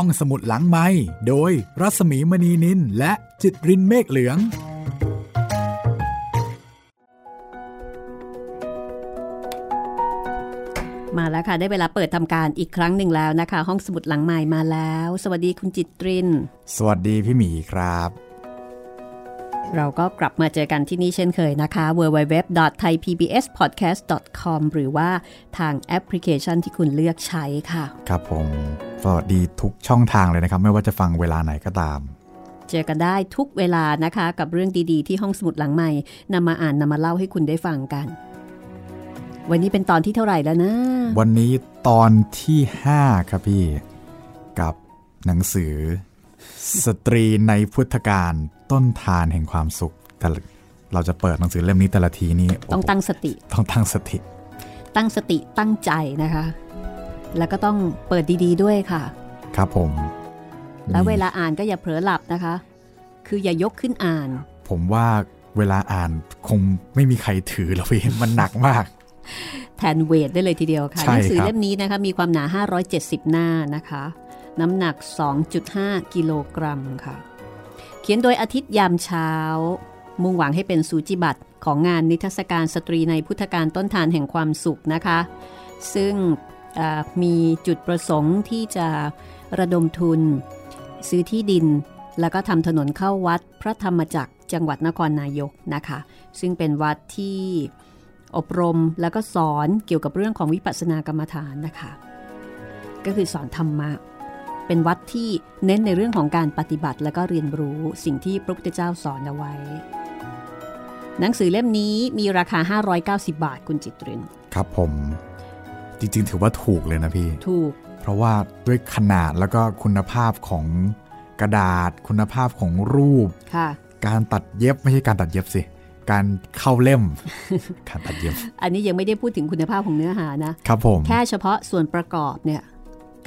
ห้องสมุดหลังไม้โดยรัสมีมณีนินและจิตรินเมฆเหลือง มาแล้วค่ะ ได้เวลาเปิดทำการอีกครั้งหนึ่งแล้วนะคะ ห้องสมุดหลังใหม่มาแล้ว สวัสดีคุณจิตริน สวัสดีพี่หมีครับ เราก็กลับมาเจอกันที่นี่เช่นเคยนะคะ www.thaipbspodcast.com หรือว่าทางแอปพลิเคชันที่คุณเลือกใช้ค่ะ ครับผมสวัสดีทุกช่องทางเลยนะครับ ไม่ว่าจะฟังเวลาไหนก็ตาม เจอกันได้ทุกเวลานะคะ กับเรื่องดีๆ ที่ห้องสมุดหลังใหม่นำมาอ่านนำมาเล่าให้คุณได้ฟังกัน วันนี้เป็นตอนที่เท่าไหร่แล้วนะ วันนี้ตอนที่ 5 ครับพี่ กับหนังสือ สตรีในพุทธกาล ต้นธารแห่งความสุขแต่เราจะเปิดหนังสือเล่มนี้แต่ละทีนี้โโหต้องตั้งสติ ต้องตั้งสติ ตั้งสติตั้งใจนะคะ แล้วก็ต้องเปิดดีๆด้วยค่ะ ครับผม แล้วเวนี่ลาอ่านก็อย่าเผลอหลับนะคะ คืออย่ายกขึ้นอ่าน ผมว่าเวลาอ่านคงไม่มีใครถือหรอกพี่มันหนักมาก แทนเวทได้เลยทีเดียวค่ะใช่หนัสือครับเล่มนี้นะคะ มีความหนา 570 หน้านะคะ น้ำหนัก 2.5 กิโลกรัมค่ะเขียนโดยอาทิตย์ยามเช้า มุ่งหวังให้เป็นสูจิบัตรของงานนิทรรศการสตรีในพุทธการต้นทานแห่งความสุขนะคะ ซึ่งมีจุดประสงค์ที่จะระดมทุน ซื้อที่ดิน แล้วก็ทำถนนเข้าวัดพระธรรมจักรจังหวัดนครนายกนะคะ ซึ่งเป็นวัดที่อบรมแล้วก็สอนเกี่ยวกับเรื่องของวิปัสสนากรรมฐานนะคะ ก็คือสอนธรรมะ เป็นวัดที่เน้นในเรื่องของการปฏิบัติ และก็เรียนรู้สิ่งที่พระพุทธเจ้าสอนเอาไว้ หนังสือเล่มนี้มีราคา 590 บาทคุณจิตริน ครับผม จริงๆ ถือว่าถูกเลยนะพี่ ถูก เพราะว่าด้วยขนาดแล้วก็คุณภาพของกระดาษ คุณภาพของรูป ค่ะ การตัดเย็บไม่ใช่การตัดเย็บสิการเข้าเล่ม การตัดเย็บ อันนี้ยังไม่ได้พูดถึงคุณภาพของเนื้อหานะ ครับผม แค่เฉพาะส่วนประกอบเนี่ย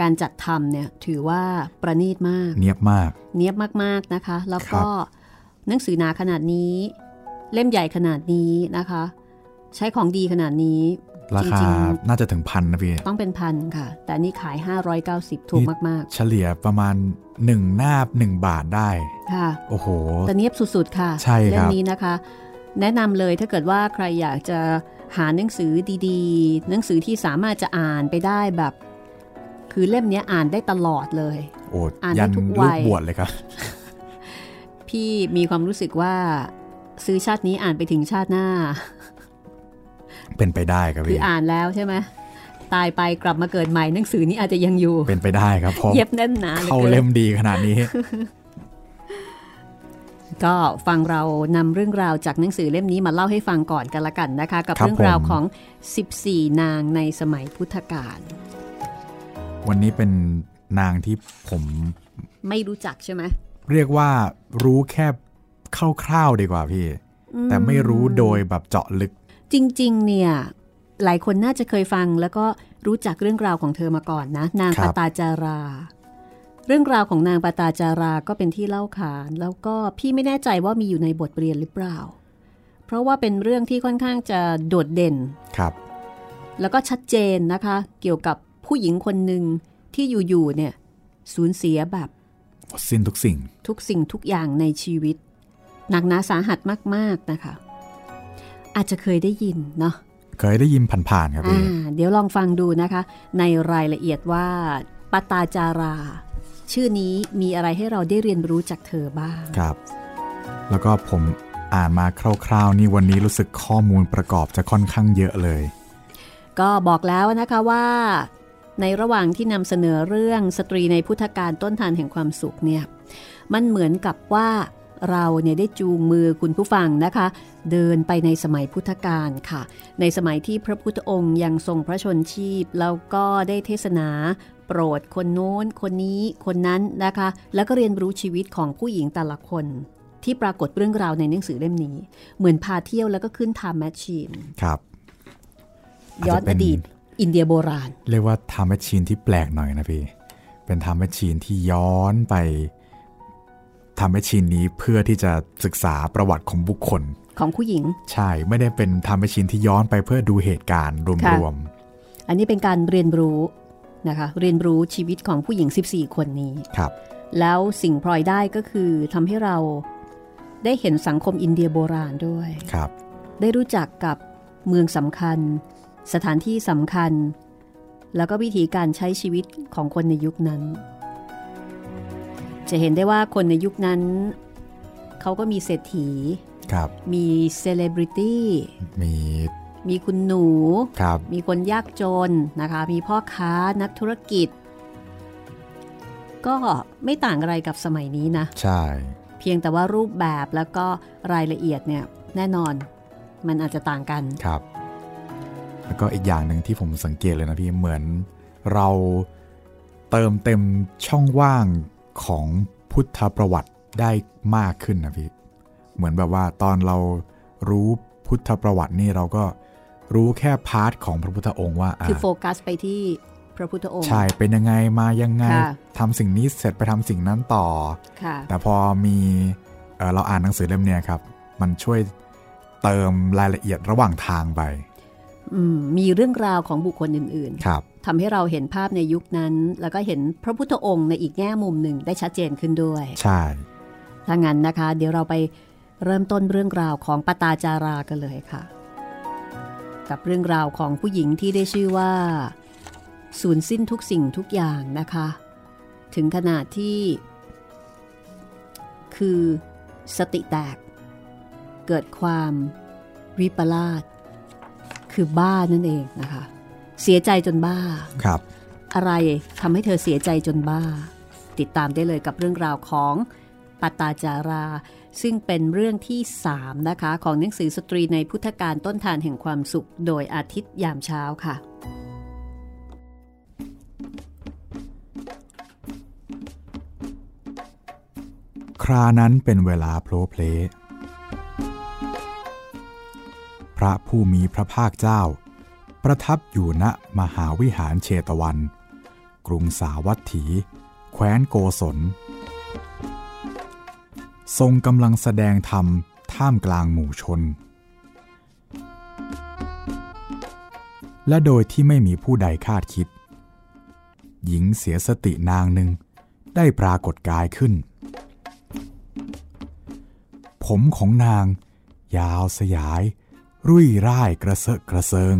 การจัดทำเนี่ยถือว่าประณีตมาก เนียบมาก เนียบมากๆนะคะ แล้วครัก็บหนังสือหนาขนาดนี้ เล่มใหญ่ขนาดนี้นะคะ ใช้ของดีขนาดนี้ราจคาริงน่าจะถึงพันนะพี่ๆต้องเป็นพันค่ะ แต่อันนี่ขาย 590 ถูกมากเฉลี่ยประมาณ 1 หน้า 1 บาทได้ๆค่ะ โอ้โหแต่เนียบสุด ๆ ค่ะ ใช่ครับเล่มนี้นะคะ แนะนำเลยถ้าเกิดว่าใครอยากจะหาหนังสือดี ๆ หนังสือที่สามารถจะอ่านไปได้แบบ คือเล่มเนี้ยอ่านได้ตลอดเลยโอ้อ่านได้ยันทุกลูวักยบวชเลยครับ พี่มีความรู้สึกว่าซื้อชาตินี้อ่านไปถึงชาติหน้า เป็นไปได้ครับคือพี่อ่านแล้วใช่ไหมตายไปกลับมาเกิดใหม่หนังสือนี้อาจจะยังอยู่ เป็นไปได้ครับเพราะเย็บแน่นหนาหลือเข้ากินเล่มดีขนาดนี้ ก็ฟังเรานำเรื่องราวจากหนังสือเล่มนี้มาเล่าให้ฟังก่อนกันละกันนะคะ กับครับเรื่องราวผมของ 14 นางในสมัยพุทธกาล วันนี้เป็นนางที่ผมไม่รู้จักใช่ไหมเรียกว่ารู้แค่คร่าวๆดีกว่าพี่ แต่ไม่รู้โดยแบบเจาะลึก จริง ๆ เนี่ย หลายคนน่าจะเคยฟังแล้วก็รู้จักเรื่องราวของเธอมาก่อนนะ นางครัปบตาจารา เรื่องราวของนางปตาจาราก็เป็นที่เล่าขาน แล้วก็พี่ไม่แน่ใจว่ามีอยู่ในบทเรียนหรือเปล่า เพราะว่าเป็นเรื่องที่ค่อนข้างจะโดดเด่นครับ แล้วก็ชัดเจนนะคะ เกี่ยวกับ ผู้หญิงคนหนึ่งที่อยู่ๆเนี่ยสูญเสียแบบสิ้นทุกสิ่ง ทุกสิ่งทุกอย่างในชีวิต หนักหนาสาหัสมาก ๆ นะคะ อาจจะเคยได้ยินเนาะเคยได้ยินผ่านๆครับอ่าพี่เดี๋ยวลองฟังดูนะคะ ในรายละเอียดว่าปตาจารา ชื่อนี้มีอะไรให้เราได้เรียนรู้จากเธอบ้างครับ แล้วก็ผมอ่านมาคร่าวๆ นี่วันนี้รู้สึกข้อมูลประกอบจะค่อนข้างเยอะเลย ก็บอกแล้วนะคะว่า ในระหว่างที่นำเสนอเรื่องสตรีในพุทธการต้นทานแห่งความสุขเนี่ยมันเหมือนกับว่าเราเนี่ยได้จูงมือคุณผู้ฟังนะคะ เดินไปในสมัยพุทธกาลค่ะ ในสมัยที่พระพุทธองค์ยังทรงพระชนม์ชีพ แล้วก็ได้เทศนาโปรดคนโน้น คนนี้คนนั้นนะคะ แล้วก็เรียนรู้ชีวิตของผู้หญิงแต่ละคน ที่ปรากฏเรื่องราวในหนังสือเล่มนี้ เหมือนพาเที่ยวแล้วก็ขึ้น time machineครับย้อนอาจจะเป็นอดีต อินเดียโบราณ เรียกว่า time machine ที่แปลกหน่อยนะพี่ เป็น time machine ที่ย้อนไปทำแมชชีนนี้เพื่อที่จะศึกษาประวัติของบุคคล ของผู้หญิง ใช่ไม่ได้เป็นทำแมชชีนที่ย้อนไปเพื่อดูเหตุการณ์รค่ะวมอันนี้เป็นการเรียนรู้นะคะเรียนรู้ชีวิตของผู้หญิง 14 คนนี้ครับ แล้วสิ่งพลอยได้ก็คือทำให้เราได้เห็นสังคมอินเดียโบราณด้วยครับ ได้รู้จักกับเมืองสำคัญ สถานที่สำคัญ แล้วก็วิธีการใช้ชีวิตของคนในยุคนั้น จะเห็นได้ว่าคนในยุคนั้น เขาก็มีเศรษฐีครับมีเซเลบริตี้มีมีคุณหนูครับมีคนยากจนนะคะ มีพ่อค้านักธุรกิจ ก็ไม่ต่างอะไรกับสมัยนี้นะ ใช่ เพียงแต่ว่ารูปแบบแล้วก็รายละเอียดเนี่ยแน่นอนมันอาจจะต่างกันครับ แล้วก็อีกอย่างหนึ่งที่ผมสังเกตเลยนะพี่เหมือนเราเติมเต็มช่องว่างของพุทธประวัติได้มากขึ้นนะพี่ เหมือนแบบว่าตอนเรารู้พุทธประวัตินี่เราก็รู้แค่ part ของพระพุทธองค์ว่าอะคือโฟกัสไปที่พระพุทธองค์ ใช่ เป็นยังไงมายังไงค่ะทำสิ่งนี้เสร็จไปทำสิ่งนั้นต่อค่ะแต่พอมีเอ่อเราอ่านหนังสือเล่มเนี้ยครับ มันช่วยเติมรายละเอียดระหว่างทางไปอื มมีเรื่องราวของบุคคลอื่นครับๆทำให้เราเห็นภาพในยุคนั้น แล้วก็เห็นพระพุทธองค์ในอีกแง่มุมหนึ่งได้ชัดเจนขึ้นด้วย ใช่ถ้างั้นนะคะ เดี๋ยวเราไปเริ่มต้นเรื่องราวของปตาจารากันเลยค่ะ กับเรื่องราวของผู้หญิงที่ได้ชื่อว่าสูญสิ้นทุกสิ่งทุกอย่างนะคะ ถึงขนาดที่ คือสติแตก เกิดความวิปลาส คือบ้านั่นเองนะคะ เสียใจจนบ้าครับ อะไรทำให้เธอเสียใจจนบ้า ติดตามได้เลยกับเรื่องราวของปตาจารา ซึ่งเป็นเรื่องที่ 3 นะคะ ของหนังสือสตรีในพุทธการต้นทานแห่งความสุข โดยอาทิตย์ยามเช้าค่ะ ครานั้นเป็นเวลาโพลเพล พระผู้มีพระภาคเจ้า ประทับอยู่ณมหาวิหารเชตวัน กรุงสาวัตถี แคว้นโกศล ทรงกำลังแสดงธรรมท่ามกลางหมู่ชน และโดยที่ไม่มีผู้ใดคาดคิด หญิงเสียสตินางหนึ่งได้ปรากฏกายขึ้น ผมของนางยาวสยาย รุ่ยร่ายกระเซาะกระเซิง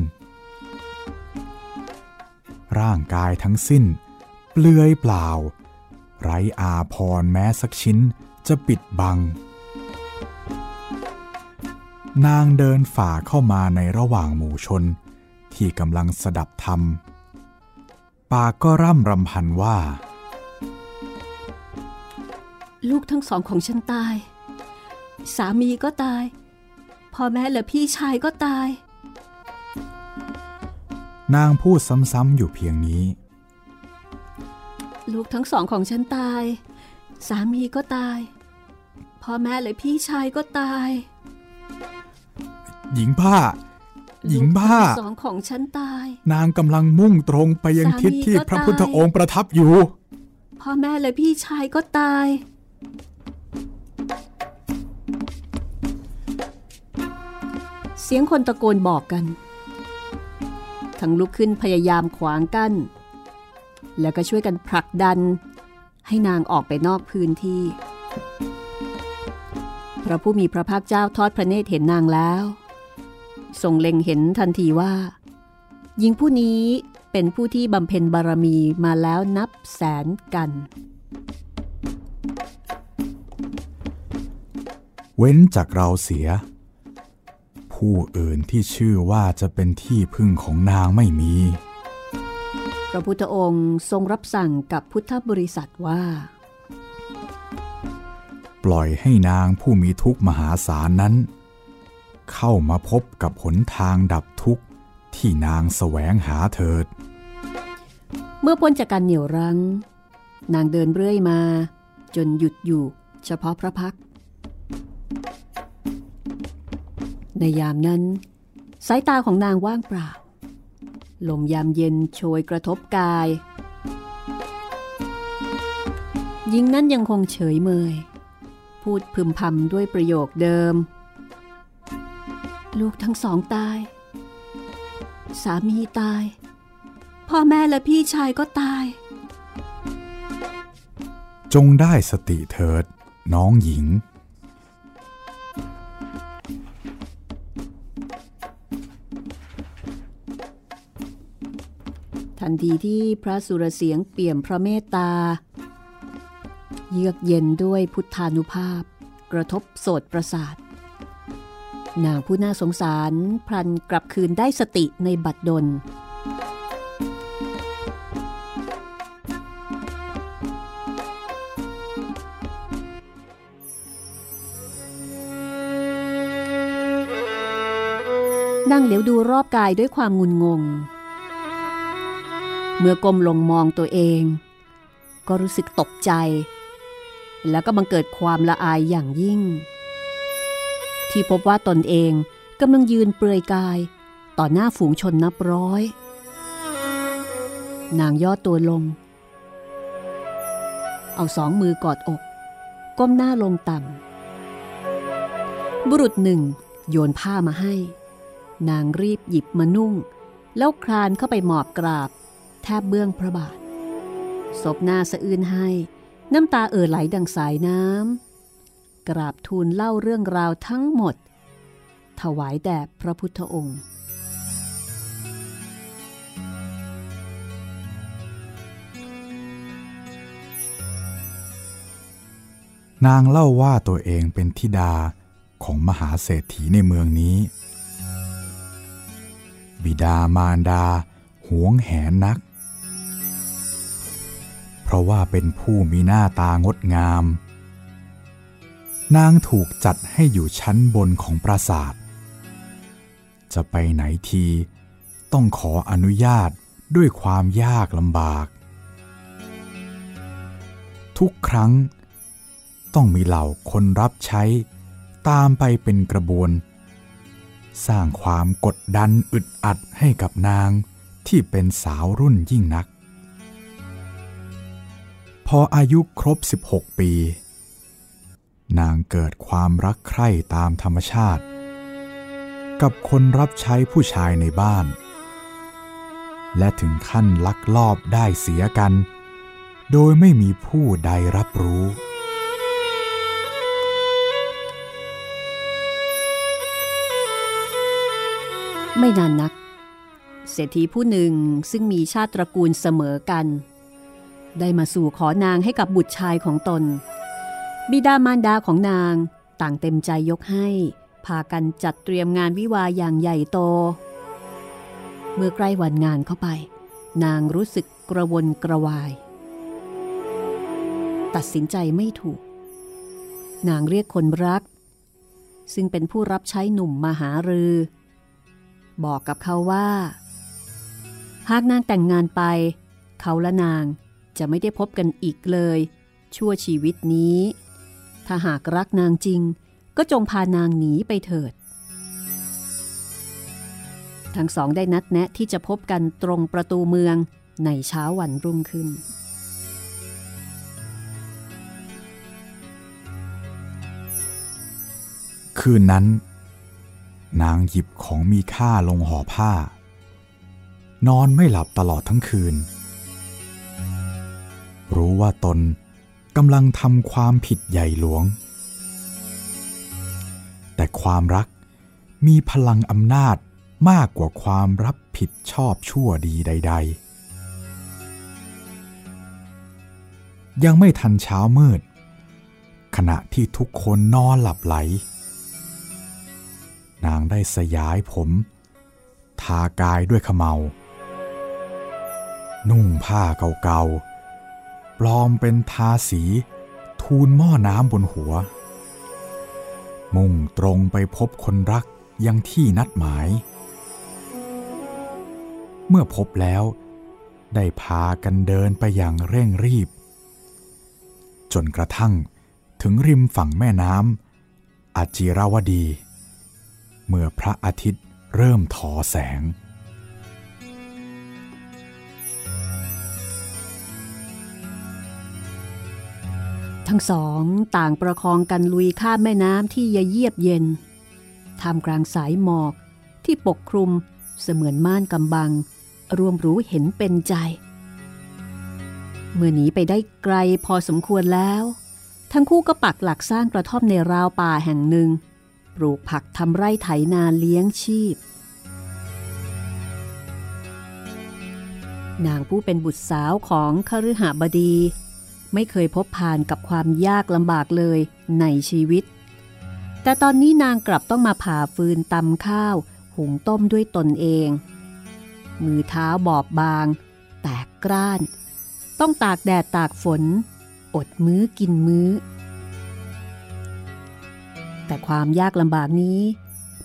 ร่างกายทั้งสิ้น เปลือยเปล่า ไร้อาพรแม้สักชิ้นจะปิดบัง นางเดินฝ่าเข้ามาในระหว่างหมู่ชน ที่กำลังสดับธรรม ปากก็ร่ำรำพันว่า ลูกทั้งสองของฉันตาย สามีก็ตาย พ่อแม่และพี่ชายก็ตาย นางพูดซ้ำๆอยู่เพียงนี้ ลูกทั้งสองของฉันตาย สามีก็ตาย พ่อแม่และพี่ชายก็ตาย หญิงบ้า หญิงบ้าลูกทั้งสองของฉันตาย นางกำลังมุ่งตรงไปยังทิศที่สามีก็พระพุทธตายองค์ประทับอยู่ พ่อแม่และพี่ชายก็ตาย สียงคนตะโกนบอกกัน ทั้งลุกขึ้นพยายามขวางกั้น แล้วก็ช่วยกันผลักดัน ให้นางออกไปนอกพื้นที่ พระผู้มีพระภาคเจ้าทอดพระเนตรเห็นนางแล้วทรงเล็งเห็นทันทีว่า หญิงผู้นี้เป็นผู้ที่บำเพ็ญบารมีมาแล้วนับแสนกัน เว้นจากเราเสีย ผู้อื่นที่ชื่อว่าจะเป็นที่พึ่งของนางไม่มี พระพุทธองค์ทรงรับสั่งกับพุทธบริษัทว่า ปล่อยให้นางผู้มีทุกข์มหาศาลนั้น เข้ามาพบกับหนทางดับทุกข์ที่นางแสวงหาเถิด เมื่อพ้นจากการเหนี่ยวรั้ง นางเดินเรื่อยมา จนหยุดอยู่เฉพาะพระพัก ในยามนั้น สายตาของนางว่างเปล่า ลมยามเย็นโชยกระทบกายหญิงนั้นยังคงเฉยเมย พูดพึมพำด้วยประโยคเดิม ลูกทั้งสองตาย สามีตาย พ่อแม่และพี่ชายก็ตาย จงได้สติเถิด น้องหญิง ทันทีที่พระสุรเสียงเปี่ยมพระเมตตา เยือกเย็นด้วยพุทธานุภาพ กระทบโสดประสาทนางผู้น่าสงสารพลันกลับคืนได้สติในบัดดล นั่งเหลียวดูรอบกายด้วยความงุนงง เมื่อก้มลงมองตัวเอง ก็รู้สึกตกใจ แล้วก็บังเกิดความละอายอย่างยิ่ง ที่พบว่าตนเองกำลังยืนเปลือยกาย ต่อหน้าฝูงชนนับร้อย นางย่อตัวลง เอาสองมือกอดอก ก้มหน้าลงต่ำบุรุษหนึ่งโยนผ้ามาให้ นางรีบหยิบมานุ่ง แล้วคลานเข้าไปหมอบกราบ แทบเบื้องพระบาท ศพหน้าสะอื้นให้ น้ำตาเอ่อไหลดังสายน้ำ กราบทูลเล่าเรื่องราวทั้งหมด ถวายแด่พระพุทธองค์ นางเล่าว่าตัวเองเป็นธิดาของมหาเศรษฐีในเมืองนี้ บิดามารดาหวงแหนนัก เพราะว่าเป็นผู้มีหน้าตางดงาม นางถูกจัดให้อยู่ชั้นบนของปราสาท จะไปไหนที ต้องขออนุญาตด้วยความยากลำบาก ทุกครั้ง ต้องมีเหล่าคนรับใช้ ตามไปเป็นกระบวน สร้างความกดดันอึดอัดให้กับนางที่เป็นสาวรุ่นยิ่งนัก พออายุครบ 16 ปี นางเกิดความรักใคร่ตามธรรมชาติ กับคนรับใช้ผู้ชายในบ้าน และถึงขั้นลักลอบได้เสียกัน โดยไม่มีผู้ใดรับรู้ไม่นานนัก เศรษฐีผู้หนึ่งซึ่งมีชาติตระกูลเสมอกัน ได้มาสู่ขอนางให้กับบุตรชายของตน บิดามารดาของนางต่างเต็มใจยกให้ พากันจัดเตรียมงานวิวาอย่างใหญ่โต เมื่อใกล้วันงานเข้าไป นางรู้สึกกระวนกระวาย ตัดสินใจไม่ถูก นางเรียกคนรัก ซึ่งเป็นผู้รับใช้หนุ่มมาหารือ บอกกับเขาว่า หากนางแต่งงานไป เขาและนาง จะไม่ได้พบกันอีกเลย ชั่วชีวิตนี้ ถ้าหากรักนางจริง ก็จงพานางหนีไปเถิด ทั้งสองได้นัดแนะที่จะพบกันตรงประตูเมืองในเช้าวันรุ่งขึ้น คืนนั้น นางหยิบของมีค่าลงห่อผ้า นอนไม่หลับตลอดทั้งคืน รู้ว่าตนกำลังทำความผิดใหญ่หลวง แต่ความรักมีพลังอำนาจมากกว่าความรับผิดชอบชั่วดีใด ๆ ยังไม่ทันเช้ามืด ขณะที่ทุกคนนอนหลับไหล นางได้สยายผม ทากายด้วยขมเมา นุ่งผ้าเก่าๆ ปลอมเป็นทาสี ทูลหม้อน้ำบนหัว มุ่งตรงไปพบคนรักยังที่นัดหมาย เมื่อพบแล้ว ได้พากันเดินไปอย่างเร่งรีบ จนกระทั่งถึงริมฝั่งแม่น้ำอาจิราวดี เมื่อพระอาทิตย์เริ่มถอแสง ทั้งสองต่างประคองกันลุยข้ามแม่น้ำที่เยียบเย็นท่ามกลางสายหมอกที่ปกคลุมเสมือนม่านกำบังร่วมรู้เห็นเป็นใจ เมื่อหนีไปได้ไกลพอสมควรแล้ว ทั้งคู่ก็ปักหลักสร้างกระท่อมในราวป่าแห่งหนึ่ง ปลูกผักทำไร่ไถนาเลี้ยงชีพ นางผู้เป็นบุตรสาวของคฤหบดี ไม่เคยพบผ่านกับความยากลำบากเลยในชีวิต แต่ตอนนี้นางกลับต้องมาผ่าฟืนตำข้าว หุงต้มด้วยตนเอง มือเท้าบอบบาง แตกกร้าน ต้องตากแดดตากฝน อดมื้อกินมื้อ แต่ความยากลำบากนี้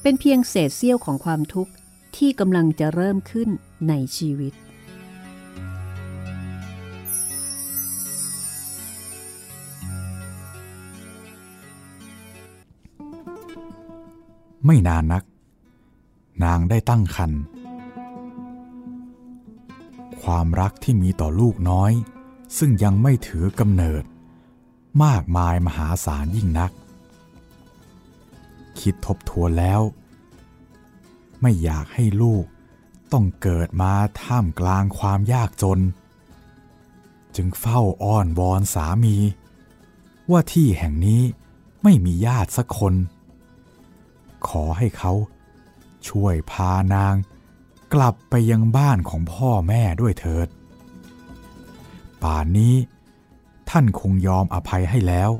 เป็นเพียงเศษเสี้ยวของความทุกข์ที่กำลังจะเริ่มขึ้นในชีวิต ไม่นานนัก นางได้ตั้งครรภ์ความรักที่มีต่อลูกน้อย ซึ่งยังไม่ถือกำเนิด มากมายมหาศาลยิ่งนัก คิดทบทวนแล้ว ไม่อยากให้ลูกต้องเกิดมาท่ามกลางความยากจน จึงเฝ้าอ้อนวอนสามี ว่าที่แห่งนี้ไม่มีญาติสักคน ขอให้เขา ช่วยพานาง กลับไปยังบ้านของพ่อแม่ด้วยเถิด ป่านนี้ ท่านคงยอมอภัยให้แล้ว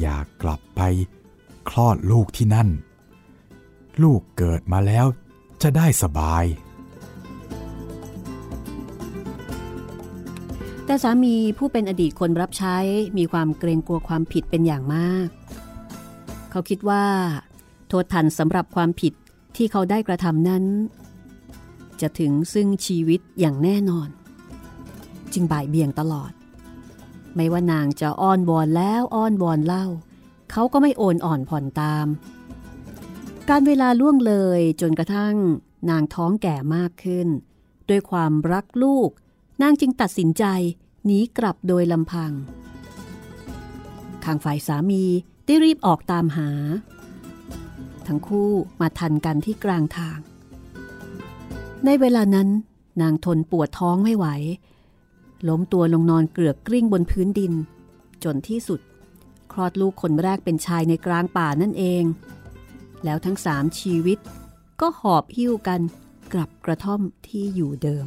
อยากกลับไปคลอดลูกที่นั่น ลูกเกิดมาแล้วจะได้สบาย แต่สามีผู้เป็นอดีตคนรับใช้มีความเกรงกลัวความผิดเป็นอย่างมาก เขาคิดว่า ษทันสำหรับความผิดที่เขาได้กระทำนั้น จะถึงซึ่งชีวิตอย่างแน่นอน จึงบ่ายเบี่ยงตลอด ไม่ว่านางจะอ้อนวอนแล้วอ้อนวอนเล่า เขาก็ไม่โอนอ่อนผ่อนตาม การเวลาล่วงเลยจนกระทั่งนางท้องแก่มากขึ้น ด้วยความรักลูก นางจึงตัดสินใจหนีกลับโดยลำพังข้างฝ่ายสามีได้รีบออกตามหา ทั้งคู่มาทันกันที่กลางทาง ในเวลานั้น นางทนปวดท้องไม่ไหว ล้มตัวลงนอนเกลือกกลิ้งบนพื้นดิน จนที่สุด คลอดลูกคนแรกเป็นชายในกลางป่านั่นเอง แล้วทั้งสามชีวิตก็หอบหิ้วกันกลับกระท่อมที่อยู่เดิม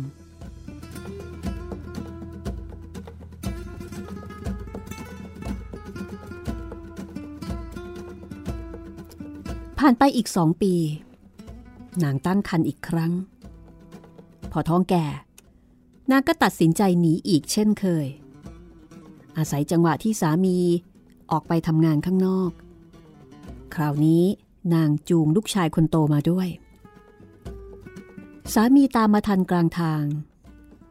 ผ่านไปอีกสองปี นางตั้งครรภ์อีกครั้ง พอท้องแก่ นางก็ตัดสินใจหนีอีกเช่นเคย อาศัยจังหวะที่สามีออกไปทำงานข้างนอก คราวนี้นางจูงลูกชายคนโตมาด้วย สามีตามมาทันกลางทาง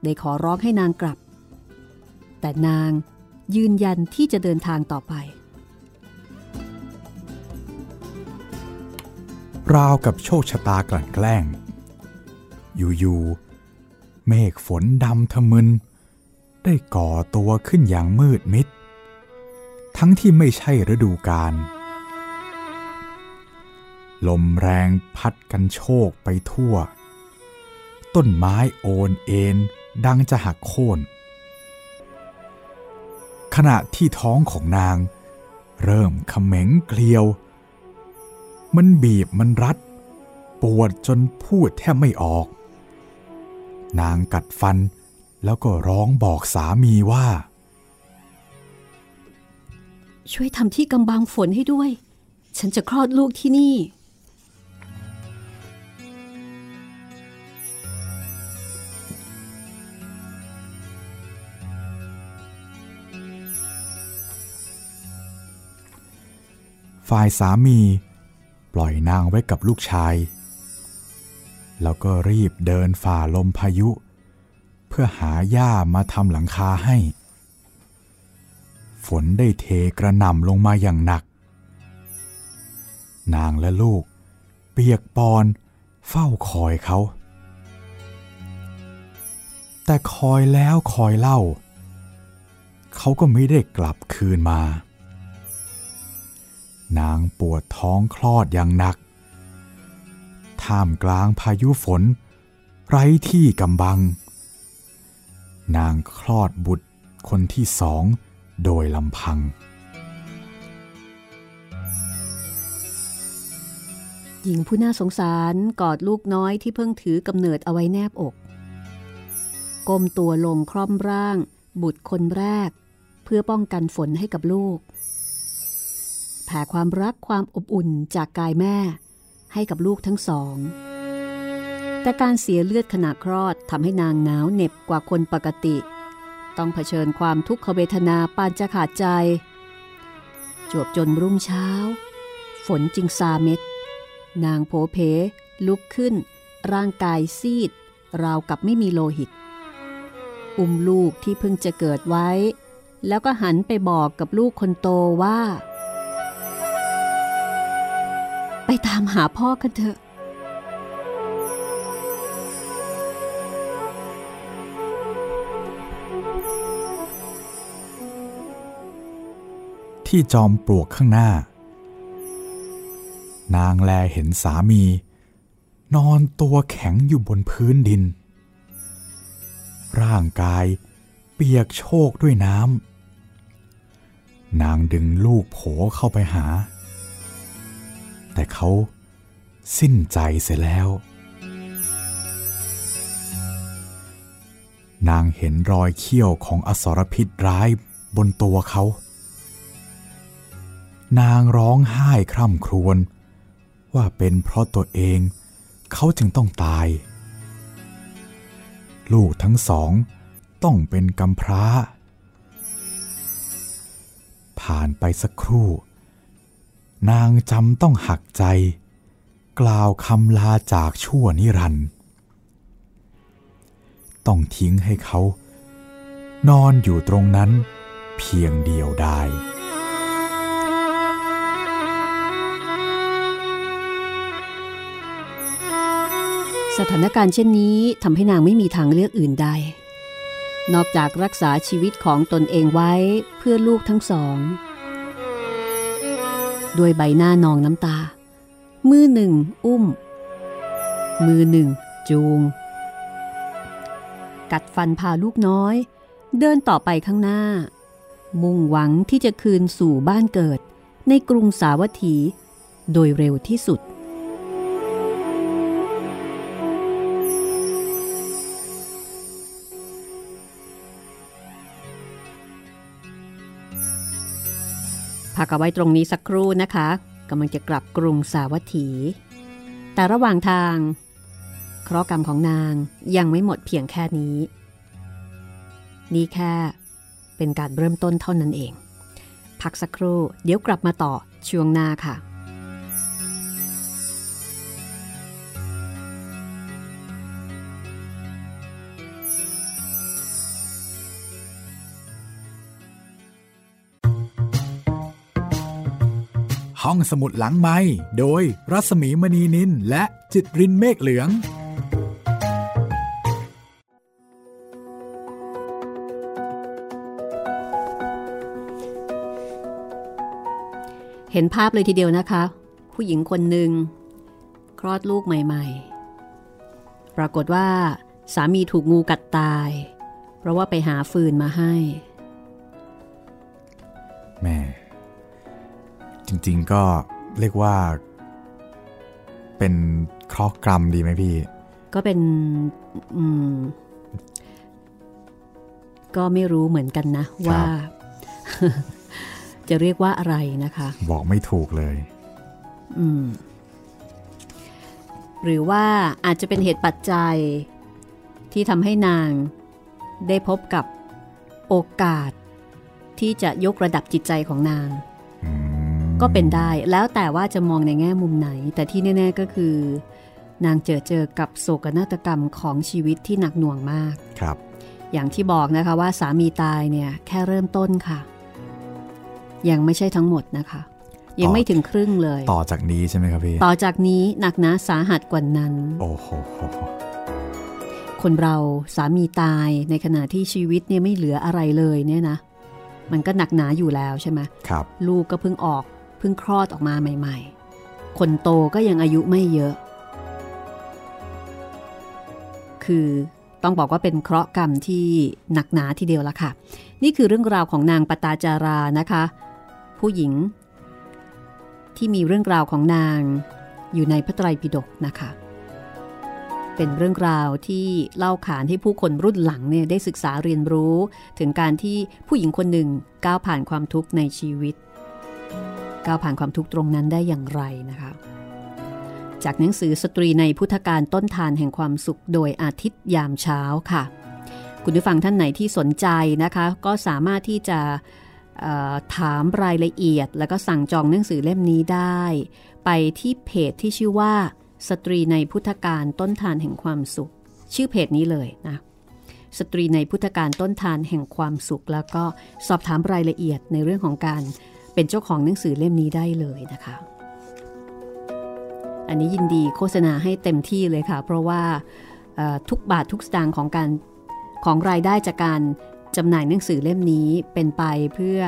ได้ขอร้องให้นางกลับ แต่นางยืนยันที่จะเดินทางต่อไป ราวกับโชคชะตากลั่นแกล้ง อยู่ๆ เมฆฝนดำทะมึน ได้ก่อตัวขึ้นอย่างมืดมิด ทั้งที่ไม่ใช่ฤดูกาล ลมแรงพัดกันโชกไปทั่ว ต้นไม้โอนเอ็นดังจะหักโค่น ขณะที่ท้องของนาง เริ่มเขม็งเกลียว มันบีบมันรัด ปวดจนพูดแทบไม่ออก นางกัดฟันแล้วก็ร้องบอกสามีว่า ช่วยทำที่กำบังฝนให้ด้วย ฉันจะคลอดลูกที่นี่ฝ่ายสามี ปล่อยนางไว้กับลูกชาย แล้วก็รีบเดินฝ่าลมพายุ เพื่อหาหญ้ามาทำหลังคาให้ ฝนได้เทกระหน่ำลงมาอย่างหนัก นางและลูก เปียกปอนเฝ้าคอยเขา แต่คอยแล้วคอยเล่า เขาก็ไม่ได้กลับคืนมา นางปวดท้องคลอดอย่างหนัก ท่ามกลางพายุฝน ไร้ที่กำบัง นางคลอดบุตรคนที่สองโดยลำพัง หญิงผู้น่าสงสารกอดลูกน้อยที่เพิ่งถือกำเนิดเอาไว้แนบอกก้มตัวลงคร่อมร่าง บุตรคนแรก เพื่อป้องกันฝนให้กับลูก แผ่ความรักความอบอุ่นจากกายแม่ ให้กับลูกทั้งสอง แต่การเสียเลือดขณะคลอดทำให้นางหนาวเหน็บกว่าคนปกติ ต้องเผชิญความทุกขเวทนาปานจะขาดใจ จวบจนรุ่งเช้า ฝนจึงซาเม็ด นางโผเพลุกขึ้น ร่างกายซีด ราวกับไม่มีโลหิต อุ้มลูกที่เพิ่งจะเกิดไว้ แล้วก็หันไปบอกกับลูกคนโตว่า ไปตามหาพ่อกันเถอะที่จอมปลวกข้างหน้า นางแลเห็นสามี นอนตัวแข็งอยู่บนพื้นดิน ร่างกายเปียกโชกด้วยน้ำ นางดึงลูกโผเข้าไปหา เขาสิ้นใจเสียแล้ว นางเห็นรอยเขี้ยวของอสรพิษร้ายบนตัวเขา นางร้องไห้คร่ำครวญว่าเป็นเพราะตัวเองเขาจึงต้องตาย ลูกทั้งสองต้องเป็นกำพร้า ผ่านไปสักครู่ นางจำต้องหักใจ กล่าวคำลาจากชั่วนิรันด์ต้องทิ้งให้เขา นอนอยู่ตรงนั้นเพียงเดียวดายสถานการณ์เช่นนี้ทำให้นางไม่มีทางเลือกอื่นใด นอกจากรักษาชีวิตของตนเองไว้เพื่อลูกทั้งสอง ด้วยใบหน้านองน้ำตา มือหนึ่งอุ้ม มือหนึ่งจูง กัดฟันพาลูกน้อย เดินต่อไปข้างหน้า มุ่งหวังที่จะคืนสู่บ้านเกิดในกรุงสาวัตถีโดยเร็วที่สุด พักเอาไว้ตรงนี้สักครู่นะคะกำลังจะกลับกรุงสาวัตถี แต่ระหว่างทาง เคราะห์กรรมของนางยังไม่หมดเพียงแค่นี้ นี่แค่เป็นการเริ่มต้นเท่านั้นเอง พักสักครู่เดี๋ยวกลับมาต่อช่วงหน้าค่ะ ห้องสมุดหลังไม้โดยรัสมีมณีนินและจิตรินเมฆเหลือง เห็นภาพเลยทีเดียวนะคะ ผู้หญิงคนหนึ่งคลอดลูกใหม่ๆ ปรากฏว่าสามีถูกงูกัดตาย เพราะว่าไปหาฟืนมาให้ แม่ จริง ๆ ก็เรียกว่า เป็นเคราะห์กรรมดีไหมพี่ ก็เป็นอืมก็ไม่รู้เหมือนกันนะ ว่า จะเรียกว่าอะไรนะคะ บอกไม่ถูกเลย อืม หรือว่าอาจจะเป็นเหตุปัจจัยที่ทำให้นางได้พบกับโอกาสที่จะยกระดับจิตใจของนางอืม ก็เป็นได้แล้วแต่ว่าจะมองในแง่มุมไหน แต่ที่แน่ ๆก็คือ นางเจอเจอกับโศกนาฏกรรมของชีวิตที่หนักหน่วงมากครับ อย่างที่บอกนะคะว่าสามีตายเนี่ยแค่เริ่มต้นค่ะ ยังไม่ใช่ทั้งหมดนะคะ ยังไม่ถึงครึ่งเลย ต่อจากนี้ใช่ไหมครับพี่ต่อจากนี้หนักหนาสาหัสกว่านั้น โอ้โหคนเราสามีตายในขณะที่ชีวิตเนี่ยไม่เหลืออะไรเลยเนี่ยนะมันก็หนักหนาอยู่แล้วใช่ไหมครับ ลูกก็เพิ่งออก เพิ่งคลอดออกมาใหม่ ๆ คนโตก็ยังอายุไม่เยอะ คือต้องบอกว่าเป็นเคราะห์กรรมที่หนักหนาทีเดียวละค่ะ นี่คือเรื่องราวของนางปตาจารานะคะ ผู้หญิง ที่มีเรื่องราวของนางอยู่ในพระไตรปิฎกนะคะ เป็นเรื่องราวที่เล่าขานให้ผู้คนรุ่นหลังเนี่ยได้ศึกษาเรียนรู้ ถึงการที่ผู้หญิงคนหนึ่งก้าวผ่านความทุกข์ในชีวิต ก้าวผ่านความทุกข์ตรงนั้นได้อย่างไรนะคะจากหนังสือสตรีในพุทธการต้นทานแห่งความสุขโดยอาทิตย์ยามเช้าค่ะ คุณผู้ฟังท่านไหนที่สนใจนะคะ ก็สามารถที่จะถามรายละเอียด แล้วก็สั่งจองหนังสือเล่มนี้ได้ ไปที่เพจที่ชื่อว่า สตรีในพุทธการต้นทานแห่งความสุข ชื่อเพจนี้เลยนะสตรีในพุทธการต้นทานแห่งความสุข แล้วก็สอบถามรายละเอียดในเรื่องของการ เป็นเจ้าของหนังสือเล่มนี้ได้เลยนะคะ อันนี้ยินดีโฆษณาให้เต็มที่เลยค่ะ เพราะว่าทุกบาททุกสตางค์ของการของรายได้จากการจำหน่ายหนังสือเล่มนี้เป็นไปเพื่อ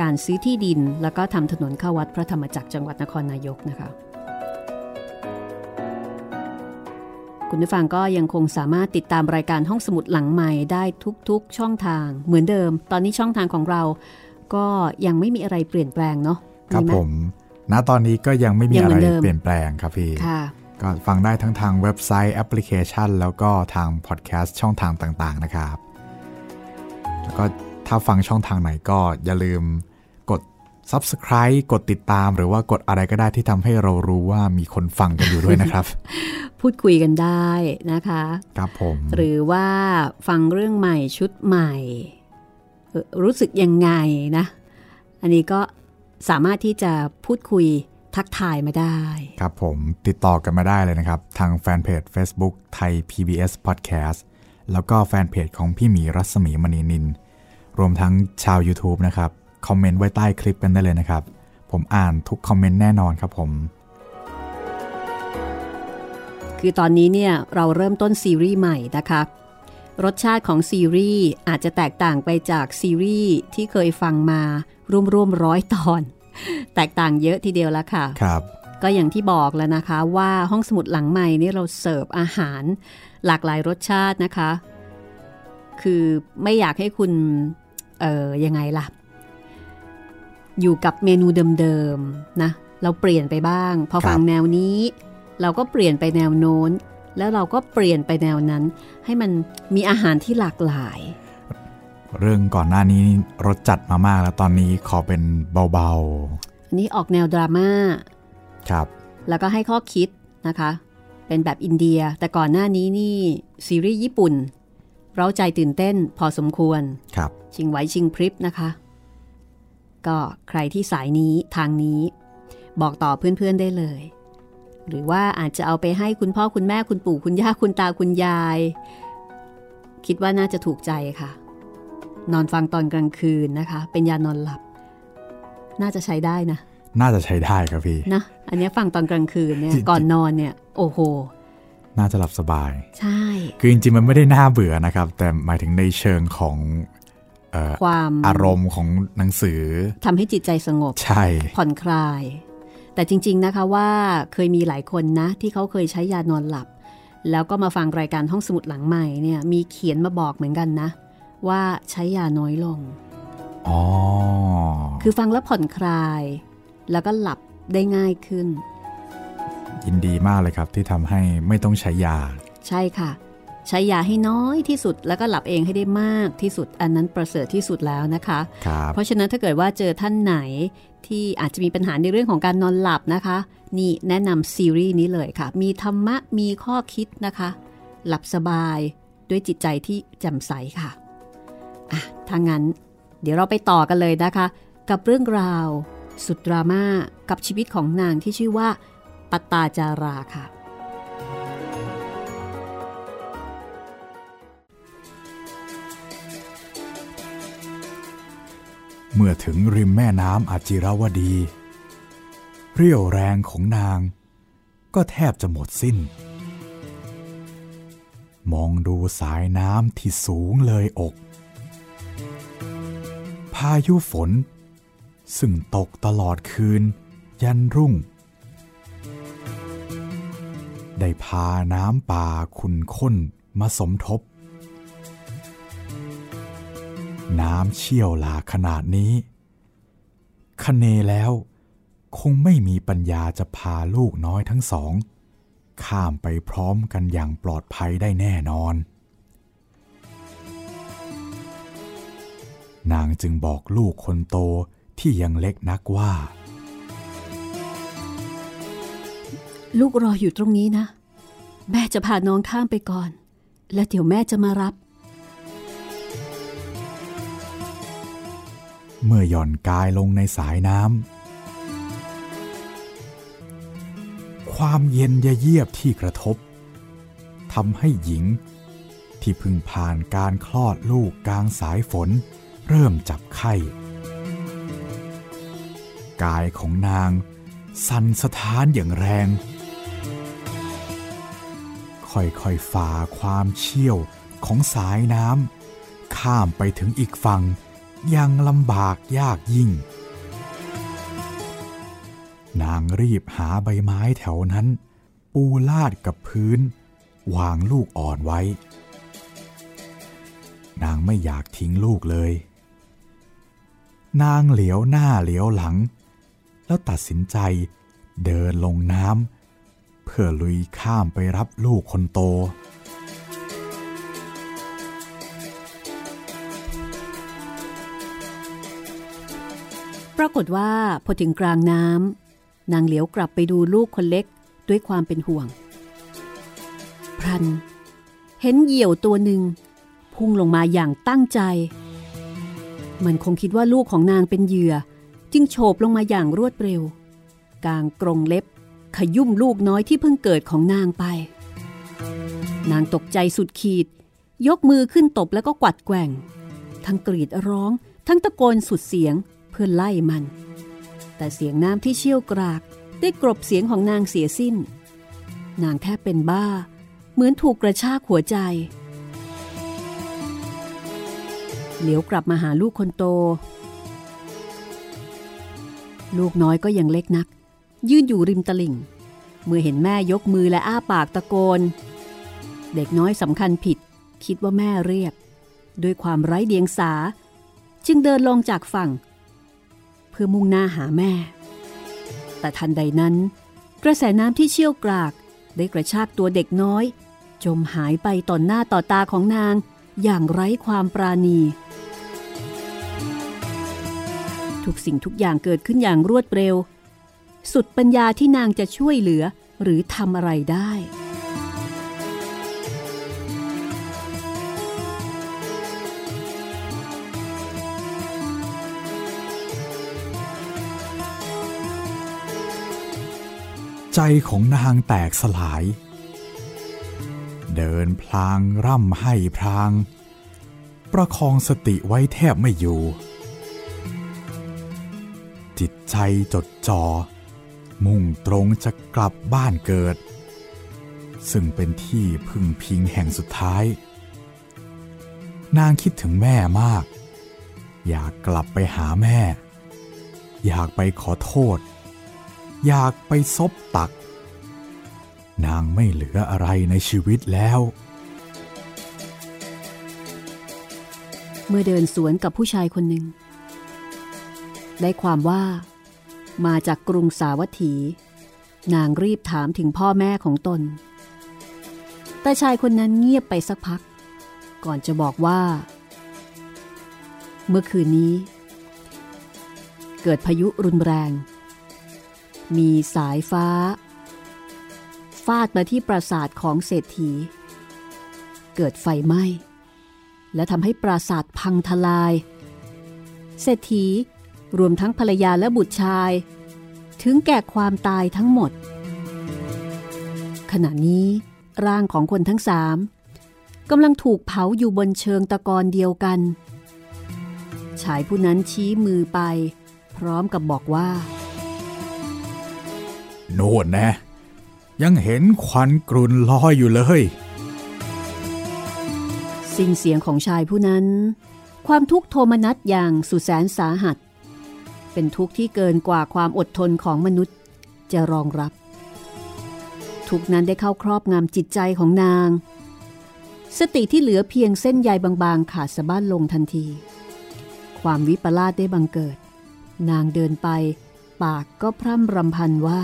การซื้อที่ดิน แล้วก็ทำถนนเข้าวัดพระธรรมจักรจังหวัดนครนายกนะคะ คุณผู้ฟังก็ยังคงสามารถติดตามรายการห้องสมุดหลังใหม่ได้ทุกๆช่องทางเหมือนเดิม ตอนนี้ช่องทางของเรา ก็ยังไม่มีอะไรเปลี่ยนแปลงเนาะครับผมณตอนนี้ก็ยังไม่มีอะไรเปลี่ยนแปลงครับพี่ก็ฟังได้ทั้งทางเว็บไซต์แอปพลิเคชัน แล้วก็ทางพอดแคสต์ช่องทางต่างๆนะครับ แล้วก็ถ้าฟังช่องทางไหนก็อย่าลืมกด Subscribe กดติดตามหรือว่ากดอะไรก็ได้ที่ทำให้เรารู้ว่ามีคนฟังกันอยู่ด้วยนะครับ พูดคุยกันได้นะคะ ครับผม หรือว่าฟังเรื่องใหม่ชุดใหม่ รู้สึกยังไงนะ อันนี้ก็สามารถที่จะพูดคุยทักทายมาได้ ครับผมติดต่อกันมาได้เลยนะครับ ทางแฟนเพจ Facebook ไทย PBS Podcast แล้วก็แฟนเพจของพี่หมีรัศมีมณีนิน รวมทั้งชาว YouTube นะครับ คอมเมนต์ไว้ใต้คลิปกันได้เลยนะครับ ผมอ่านทุกคอมเมนต์แน่นอนครับผม คือตอนนี้เนี่ยเราเริ่มต้นซีรีส์ใหม่นะคะ รสชาติของซีรีส์อาจจะแตกต่างไปจากซีรีส์ที่เคยฟังมาร่วมๆร้อยตอน แตกต่างเยอะทีเดียวแล้วค่ะครับก็อย่างที่บอกแล้วนะคะว่าห้องสมุดหลังใหม่นี่เราเสิร์ฟอาหาร หลากหลายรสชาตินะคะ คือไม่อยากให้คุณ เอ่อยังไงล่ะ อยู่กับเมนูเดิมๆนะ เราเปลี่ยนไปบ้าง พอฟังแนวนี้ เราก็เปลี่ยนไปแนวโน้น แล้วเราก็เปลี่ยนไปแนวนั้น ให้มันมีอาหารที่หลากหลาย เรื่องก่อนหน้านี้รสจัดมามากแล้วตอนนี้ขอเป็นเบาๆอันนี้ออกแนวดราม่าครับ แล้วก็ให้ข้อคิดนะคะ เป็นแบบอินเดีย แต่ก่อนหน้านี้นี่ซีรีส์ญี่ปุ่น เราใจตื่นเต้นพอสมควรครับชิงไหวชิงพริบนะคะ ก็ใครที่สายนี้ทางนี้ บอกต่อเพื่อนๆได้เลย หรือว่าอาจจะเอาไปให้คุณพ่อคุณแม่คุณปู่คุณย่าคุณตาคุณยาย คิดว่าน่าจะถูกใจค่ะ นอนฟังตอนกลางคืนนะคะ เป็นยานอนหลับ น่าจะใช้ได้นะ น่าจะใช้ได้ครับพี่นะอันนี้ฟังตอนกลางคืนเนี่ยก่อนนอนเนี่ย โอ้โหน่าจะหลับสบาย ใช่ คือจริงๆ มันไม่ได้น่าเบื่อนะครับ แต่หมายถึงในเชิงของความอารมณ์ของหนังสือทำให้จิตใจสงบ ใช่ ผ่อนคลาย แต่จริง ๆนะคะว่าเคยมีหลายคนนะ ที่เขาเคยใช้ยานอนหลับ แล้วก็มาฟังรายการห้องสมุดหลังใหม่เนี่ยมีเขียนมาบอกเหมือนกันนะ ว่าใช้ยาน้อยลงอ๋อคือฟังแล้วผ่อนคลาย แล้วก็หลับได้ง่ายขึ้น ยินดีมากเลยครับที่ทำให้ไม่ต้องใช้ยา ใช่ค่ะ ใช้ยาให้น้อยที่สุดแล้วก็หลับเองให้ได้มากที่สุดอันนั้นประเสริฐที่สุดแล้วนะคะคเพราะฉะนั้นถ้าเกิดว่าเจอท่านไหนที่อาจจะมีปัญหาในเรื่องของการนอนหลับนะคะ นี่แนะนำซีรีส์นี้เลยค่ะ มีธรรมะมีข้อคิดนะคะ หลับสบายด้วยจิตใจที่แจ่มใสค่ะอะถ้างั้น เดี๋ยวเราไปต่อกันเลยนะคะ กับเรื่องราว สุดดราม่ากับชีวิตของนางที่ชื่อว่าปตาจาราค่ะ เมื่อถึงริมแม่น้ำอาจิราวดี เรี่ยวแรงของนาง ก็แทบจะหมดสิ้น มองดูสายน้ำที่สูงเลยอก พายุฝน ซึ่งตกตลอดคืน ยันรุ่ง ได้พาน้ำป่าขุนข้นมาสมทบ น้ำเชี่ยวหลากขนาดนี้คเนแล้วคงไม่มีปัญญาจะพาลูกน้อยทั้งสอง ข้ามไปพร้อมกันอย่างปลอดภัยได้แน่นอน นางจึงบอกลูกคนโตที่ยังเล็กนักว่า ลูกรออยู่ตรงนี้นะ แม่จะพาน้องข้ามไปก่อน แล้วเดี๋ยวแม่จะมารับ เมื่อหย่อนกายลงในสายน้ำ ความเย็นยะเยียบที่กระทบทำให้หญิง ที่เพึ่งผ่านการคลอดลูกกลางสายฝน เริ่มจับไข้ กายของนาง สั่นสะท้านอย่างแรง ค่อยๆฝ่าความเชี่ยวของสายน้ำข้ามไปถึงอีกฝั่ง ยังลำบากยากยิ่ง นางรีบหาใบไม้แถวนั้น ปูลาดกับพื้น วางลูกอ่อนไว้ นางไม่อยากทิ้งลูกเลย นางเหลียวหน้าเหลียวหลัง แล้วตัดสินใจเดินลงน้ำเพื่อลุยข้ามไปรับลูกคนโต ปรากฏว่าพอถึงกลางน้ำนางเหลียวกลับไปดูลูกคนเล็กด้วยความเป็นห่วง พรัน เห็นเหยี่ยวตัวหนึ่ง พุ่งลงมาอย่างตั้งใจ มันคงคิดว่าลูกของนางเป็นเหยื่อ จึงโฉบลงมาอย่างรวดเร็ว กางกรงเล็บ ขยุ่มลูกน้อยที่เพิ่งเกิดของนางไป นางตกใจสุดขีด ยกมือขึ้นตบแล้วก็กวัดแกว่ง ทั้งกรีดร้อง ทั้งตะโกนสุดเสียง พื่อไล่มัน แต่เสียงน้ำที่เชี่ยวกรากได้กรบเสียงของนางเสียสิ้น นางแทบเป็นบ้า เหมือนถูกกระชากหัวใจ เหลียวกลับมาหาลูกคนโต ลูกน้อยก็ยังเล็กนัก ยืนอยู่ริมตลิ่ง เมื่อเห็นแม่ยกมือและอ้าปากตะโกน เด็กน้อยสำคัญผิด คิดว่าแม่เรียก ด้วยความไร้เดียงสา จึงเดินลงจากฝั่ง พื่อมุ่งหน้าหาแม่ แต่ทันใดนั้น กระแสน้ำที่เชี่ยวกรากได้กระชากตัวเด็กน้อย จมหายไปต่อหน้าต่อตาของนางอย่างไร้ความปราณี ทุกสิ่งทุกอย่างเกิดขึ้นอย่างรวดเร็ว สุดปัญญาที่นางจะช่วยเหลือหรือทำอะไรได้ ใจของนางแตกสลาย เดินพลางร่ำให้พลาง ประคองสติไว้แทบไม่อยู่ จิตใจจดจอ่อมุ่งตรงจะกลับบ้านเกิด ซึ่งเป็นที่พึ่งพิงแห่งสุดท้าย นางคิดถึงแม่มาก อยากกลับไปหาแม่ อยากไปขอโทษ อยากไปซบตัก นางไม่เหลืออะไรในชีวิตแล้ว เมื่อเดินสวนกับผู้ชายคนหนึ่ง ได้ความว่า มาจากกรุงสาวัตถี นางรีบถามถึงพ่อแม่ของตน แต่ชายคนนั้นเงียบไปสักพัก ก่อนจะบอกว่า เมื่อคืนนี้ เกิดพายุรุนแรง มีสายฟ้า ฟาดมาที่ปราสาทของเศรษฐี เกิดไฟไหม้ และทำให้ปราสาทพังทลาย เศรษฐีรวมทั้งภรรยาและบุตรชาย ถึงแก่ความตายทั้งหมด ขณะนี้ร่างของคนทั้งสามกำลังถูกเผาอยู่บนเชิงตะกอนเดียวกัน ชายผู้นั้นชี้มือไป พร้อมกับบอกว่า โน่นนะ ยังเห็นควันกรุนลอยอยู่เลย สิ้นเสียงของชายผู้นั้น ความทุกข์โทมนัสอย่างสุดแสนสาหัส เป็นทุกข์ที่เกินกว่าความอดทนของมนุษย์จะรองรับ ทุกนั้นได้เข้าครอบงำจิตใจของนาง สติที่เหลือเพียงเส้นใยบางๆ ขาดสะบั้นลงทันที ความวิปลาสได้บังเกิด นางเดินไป ปากก็พร่ำรำพันว่า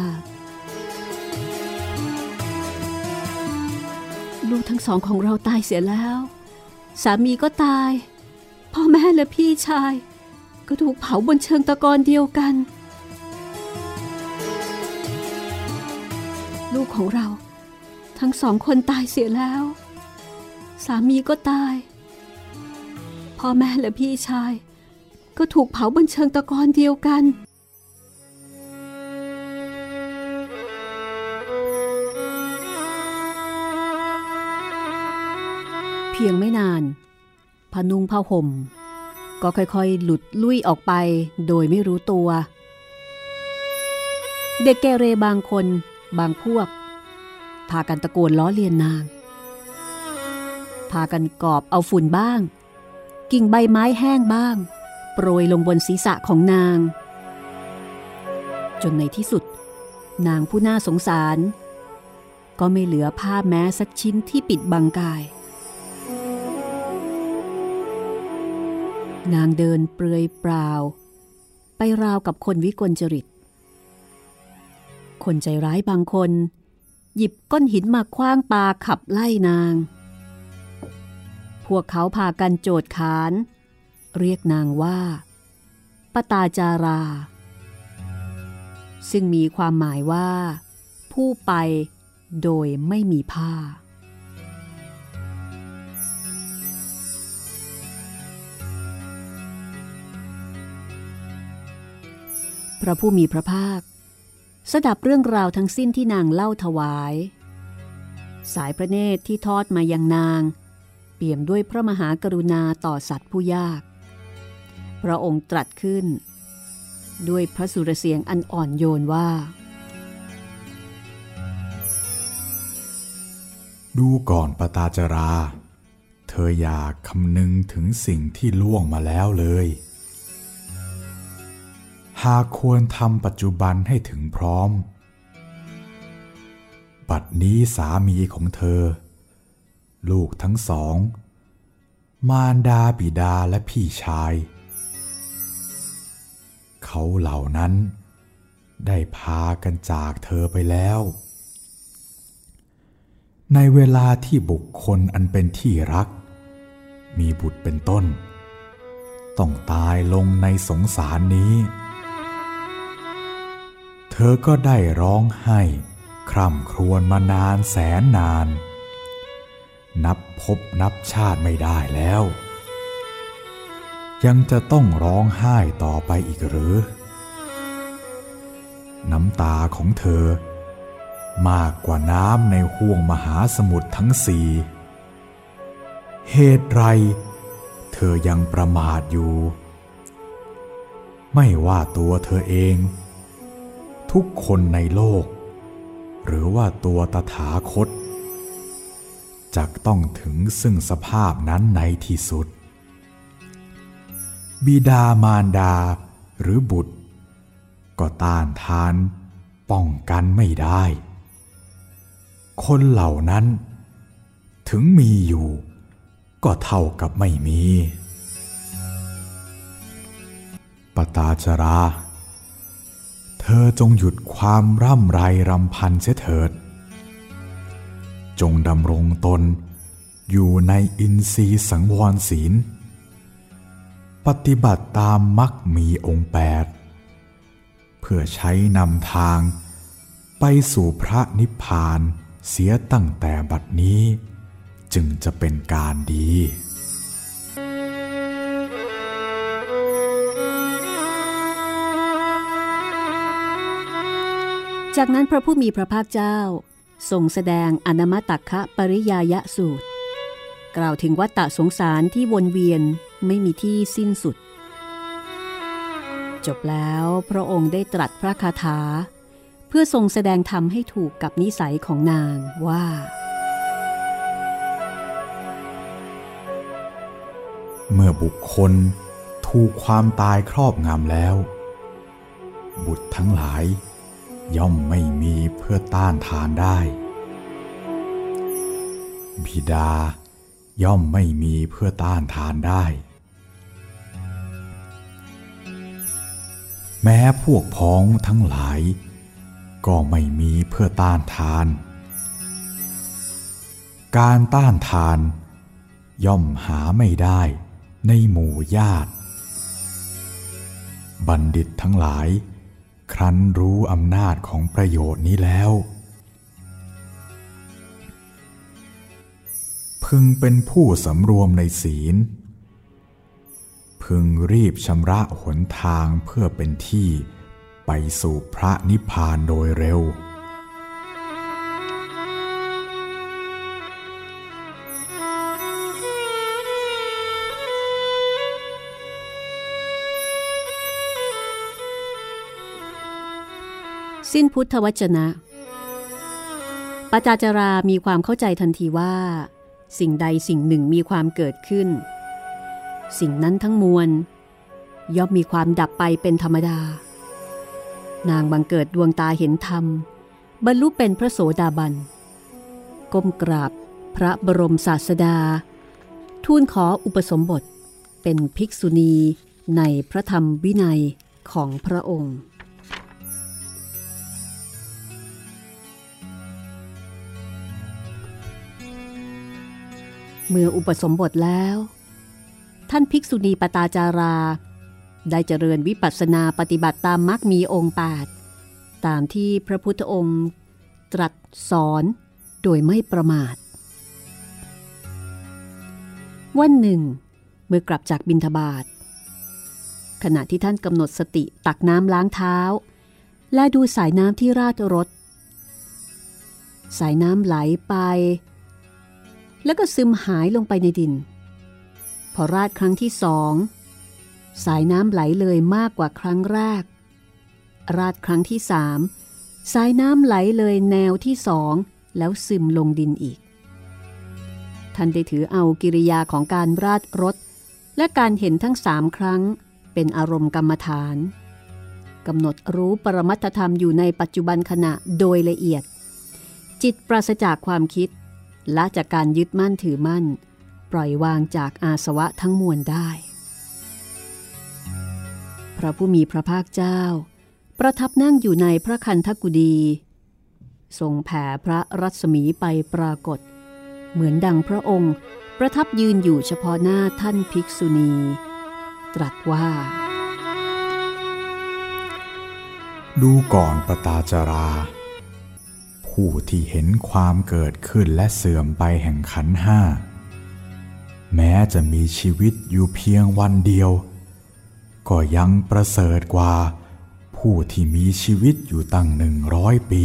ลูกทั้งสองของเราตายเสียแล้ว สามีก็ตาย พ่อแม่และพี่ชาย ก็ถูกเผาบนเชิงตะกอนเดียวกัน ลูกของเรา ทั้งสองคนตายเสียแล้ว สามีก็ตาย พ่อแม่และพี่ชาย ก็ถูกเผาบนเชิงตะกอนเดียวกัน เพียงไม่นานพนุงผ้าห่ม ก็ค่อยๆ หลุดลุ่ยออกไปโดยไม่รู้ตัว เด็กแกเรบางคนบางพวก พากันตะโกนล้อเลียนนาง พากันกอบเอาฝุ่นบ้าง กิ่งใบไม้แห้งบ้าง โปรยลงบนศีรษะของนาง จนในที่สุด นางผู้น่าสงสาร ก็ไม่เหลือผ้าแม้สักชิ้นที่ปิดบังกาย นางเดินเปลือยเปล่า ไปราวกับคนวิกลจริต คนใจร้ายบางคน หยิบก้อนหินมาคว้างปาขับไล่นาง พวกเขาพากันโจดขาน เรียกนางว่าปตาจารา ซึ่งมีความหมายว่า ผู้ไปโดยไม่มีผ้า พระผู้มีพระภาค สดับเรื่องราวทั้งสิ้นที่นางเล่าถวาย สายพระเนตรที่ทอดมายังนาง เปี่ยมด้วยพระมหากรุณาต่อสัตว์ผู้ยาก พระองค์ตรัสขึ้น ด้วยพระสุรเสียงอันอ่อนโยนว่า ดูก่อนปตาจรา เธออยากคำนึงถึงสิ่งที่ล่วงมาแล้วเลย หากควรทำปัจจุบันให้ถึงพร้อม บัดนี้สามีของเธอ ลูกทั้งสอง มารดาบิดาและพี่ชาย เขาเหล่านั้นได้พากันจากเธอไปแล้ว ในเวลาที่บุคคลอันเป็นที่รัก มีบุตรเป็นต้น ต้องตายลงในสงสารนี้ เธอก็ได้ร้องไห้ คร่ำครวญมานานแสนนาน นับพบนับชาติไม่ได้แล้ว ยังจะต้องร้องไห้ต่อไปอีกหรือ น้ำตาของเธอ มากกว่าน้ำในห้วงมหาสมุทรทั้งสี่เหตุไร เธอยังประมาทอยู่ ไม่ว่าตัวเธอเอง ทุกคนในโลก หรือว่าตัวตถาคตจะต้องถึงซึ่งสภาพนั้นในที่สุด บิดามารดาหรือบุตร ก็ต้านทานป้องกันไม่ได้ คนเหล่านั้น ถึงมีอยู่ ก็เท่ากับไม่มี ปตาจรา เธอจงหยุดความร่ำไรรำพันเสียเถิด จงดำรงตนอยู่ในอินทรีย์สังวรศีล ปฏิบัติตามมักมีองค์แปด เพื่อใช้นำทางไปสู่พระนิพพานเสียตั้งแต่บัดนี้จึงจะเป็นการดี จากนั้นพระผู้มีพระภาคเจ้าทรงแสดงอนามตักคะปริยายะสูตร กล่าวถึงวัฏฏะสงสารที่วนเวียนไม่มีที่สิ้นสุด จบแล้วพระองค์ได้ตรัสพระคาถา เพื่อทรงแสดงธรรมให้ถูกกับนิสัยของนางว่า เมื่อบุคคลถูกความตายครอบงำแล้ว บุตรทั้งหลาย ย่อมไม่มีเพื่อต้านทานได้ บิดาย่อมไม่มีเพื่อต้านทานได้ แม้พวกพ้องทั้งหลาย ก็ไม่มีเพื่อต้านทาน การต้านทาน ย่อมหาไม่ได้ในหมู่ญาติ บัณฑิตทั้งหลาย ครั้นรู้อำนาจของประโยชน์นี้แล้ว พึงเป็นผู้สำรวมในศีล พึงรีบชำระหนทางเพื่อเป็นที่ไปสู่พระนิพพานโดยเร็ว สิ้นพุทธวจนะปจาจารามีความเข้าใจทันทีว่า สิ่งใดสิ่งหนึ่งมีความเกิดขึ้น สิ่งนั้นทั้งมวล ย่อมมีความดับไปเป็นธรรมดา นางบังเกิดดวงตาเห็นธรรม บรรลุเป็นพระโสดาบัน ก้มกราบพระบรมศาสดา ทูลขออุปสมบทเป็นภิกษุณีในพระธรรมวินัยของพระองค์ เมื่ออุปสมบทแล้ว ท่านภิกษุณีปตาจารา ได้เจริญวิปัสสนาปฏิบัติตามมรรคมีองค์8ตามที่พระพุทธองค์ตรัสสอนโดยไม่ประมาท วันหนึ่ง เมื่อกลับจากบินทบาทขณะที่ท่านกำหนดสติตักน้ำล้างเท้า และดูสายน้ำที่ราดรถ สายน้ำไหลไป แล้วก็ซึมหายลงไปในดิน พอราดครั้งที่สองสายน้ำไหลเลยมากกว่าครั้งแรก ราดครั้งที่สามสายน้ำไหลเลยแนวที่สองแล้วซึมลงดินอีก ท่านได้ถือเอากิริยาของการราดรถ และการเห็นทั้งสามครั้ง เป็นอารมณ์กรรมฐานกำหนดรู้ปรมัตธรรมอยู่ในปัจจุบันขณะโดยละเอียด จิตปราศจากความคิด ละจากการยึดมั่นถือมั่น ปล่อยวางจากอาสวะทั้งมวลได้ พระผู้มีพระภาคเจ้า ประทับนั่งอยู่ในพระคันธกุดีทรงแผ่พระรัศมีไปปรากฏ เหมือนดังพระองค์ประทับยืนอยู่เฉพาะหน้าท่านภิกษุณี ตรัสว่า ดูก่อนปตาจารา ผู้ที่เห็นความเกิดขึ้นและเสื่อมไปแห่งขันห้า แม้จะมีชีวิตอยู่เพียงวันเดียว ก็ยังประเสริฐกว่า ผู้ที่มีชีวิตอยู่ตั้งหนึ่งร้อยปี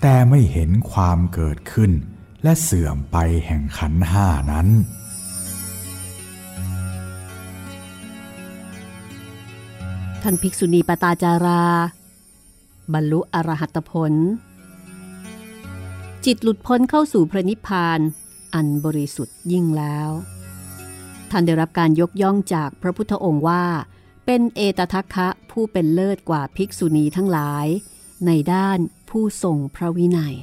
แต่ไม่เห็นความเกิดขึ้นและเสื่อมไปแห่งขันห้านั้นท่านภิกษุณีปตาจารา บรรลุอรหัตผล จิตหลุดพ้นเข้าสู่พระนิพพาน อันบริสุทธิ์ยิ่งแล้ว ท่านได้รับการยกย่องจากพระพุทธองค์ว่า เป็นเอตทัคคะผู้เป็นเลิศกว่าภิกษุณีทั้งหลาย ในด้านผู้ทรงพระวินัย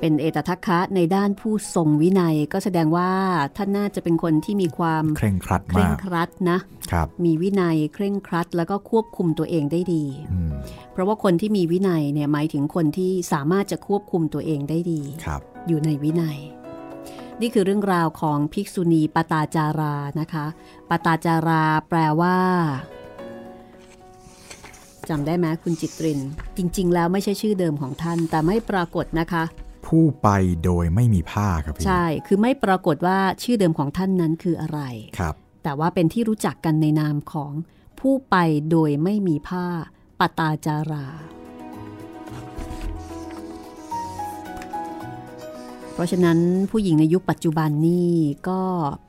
เป็นเอตทัคคะในด้านผู้ทรงวินัยก็แสดงว่าท่านน่าจะเป็นคนที่มีความเคร่งครัดเคร่มางกครัดนะครับมีวินัยเคร่งครัด แล้วก็ควบคุมตัวเองได้ดีอืมเพราะว่าคนที่มีวินัยเนี่ยหมายถึงคนที่สามารถจะควบคุมตัวเองได้ดีครับอยู่ในวินัย นี่คือเรื่องราวของภิกษุณีปตาจารานะคะปตาจาราแปลว่าจำได้ไหมคุณจิตริน จริง ๆ แล้วไม่ใช่ชื่อเดิมของท่าน แต่ไม่ปรากฏนะคะ ผู้ไปโดยไม่มีผ้าครับพี่ ใช่ คือไม่ปรากฏว่าชื่อเดิมของท่านนั้นคืออะไร ครับ แต่ว่าเป็นที่รู้จักกันในนามของผู้ไปโดยไม่มีผ้าปตาจารา เพราะฉะนั้นผู้หญิงในยุคปัจจุบันนี่ก็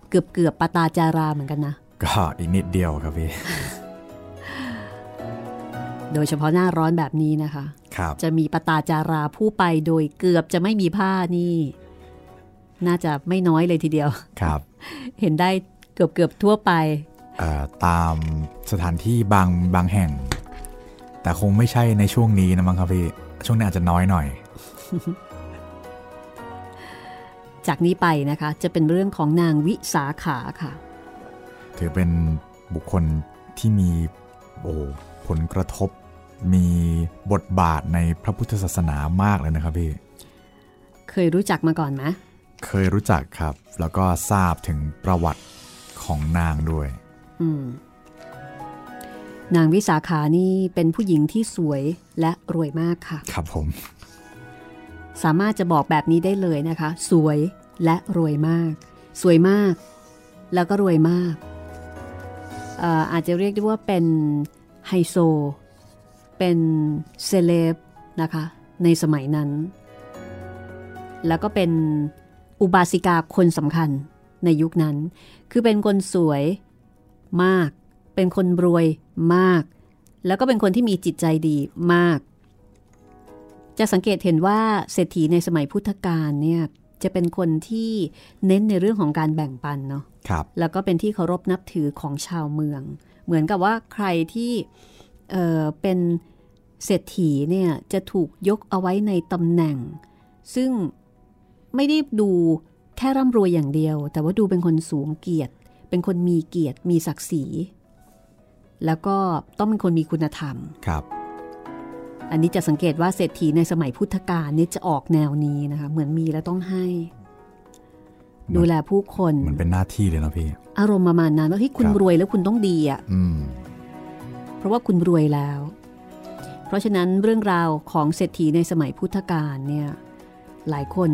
เกือบเกือบๆปตาจาราเหมือนกันนะ ก็อีกนิดเดียวครับพี่ โดยเฉพาะหน้าร้อนแบบนี้นะคะครับจะมีปตาจาราผู้ไปโดยเกือบจะไม่มีผ้านี่ น่าจะไม่น้อยเลยทีเดียวครับ เห็นได้เกือบเกือบๆทั่วไปเอ่อตามสถานที่บางบางแห่งแต่แต่คงไม่ใช่ในช่วงนี้นะมั้งครับพี่ช่วงนี้อาจจะน้อยหน่อย จากนี้ไปนะคะ จะเป็นเรื่องของนางวิสาขาค่ะ ถือเป็นบุคคลที่มีโอ้ผลกระทบ มีบทบาทในพระพุทธศาสนามากเลยนะครับพี่เคยรู้จักมาก่อนไหมเคยรู้จักครับ แล้วก็ทราบถึงประวัติของนางด้วยอืมนางวิสาขานี่เป็นผู้หญิงที่สวยและรวยมากค่ะ ครับผม สามารถจะบอกแบบนี้ได้เลยนะคะ สวยและรวยมาก สวยมาก แล้วก็รวยมากเอ่ออาจจะเรียกได้ว่าเป็นไฮโซ เป็นเซเลบนะคะในสมัยนั้น แล้วก็เป็นอุบาสิกาคนสำคัญในยุคนั้น คือเป็นคนสวยมาก เป็นคนรวยมาก แล้วก็เป็นคนที่มีจิตใจดีมาก จะสังเกตเห็นว่าเศรษฐีในสมัยพุทธกาลเนี่ยจะเป็นคนที่เน้นในเรื่องของการแบ่งปันเนาะ ครับ แล้วก็เป็นที่เคารพนับถือของชาวเมือง เหมือนกับว่าใครที่ เอ่อเป็นเศรษฐีเนี่ยจะถูกยกเอาไว้ในตำแหน่ง ซึ่งไม่ได้ดูแค่ร่ำรวยอย่างเดียว แต่ว่าดูเป็นคนสูงเกียรติ เป็นคนมีเกียรติ มีศักดิ์ศรี แล้วก็ต้องเป็นคนมีคุณธรรมครับ อันนี้จะสังเกตว่าเศรษฐีในสมัยพุทธกาลนี่จะออกแนวนี้นะคะ เหมือนมีแล้วต้องให้ ดูแลผู้คน มันเป็นหน้าที่เลยเนาะพี่ อารมณ์ประมาณนั้นว่าเฮ้ยคุณครับรวยแล้วคุณต้องดีอะอืม เพราะว่าคุณรวยแล้ว เพราะฉะนั้นเรื่องราวของเศรษฐีในสมัยพุทธกาลเนี่ยหลายคน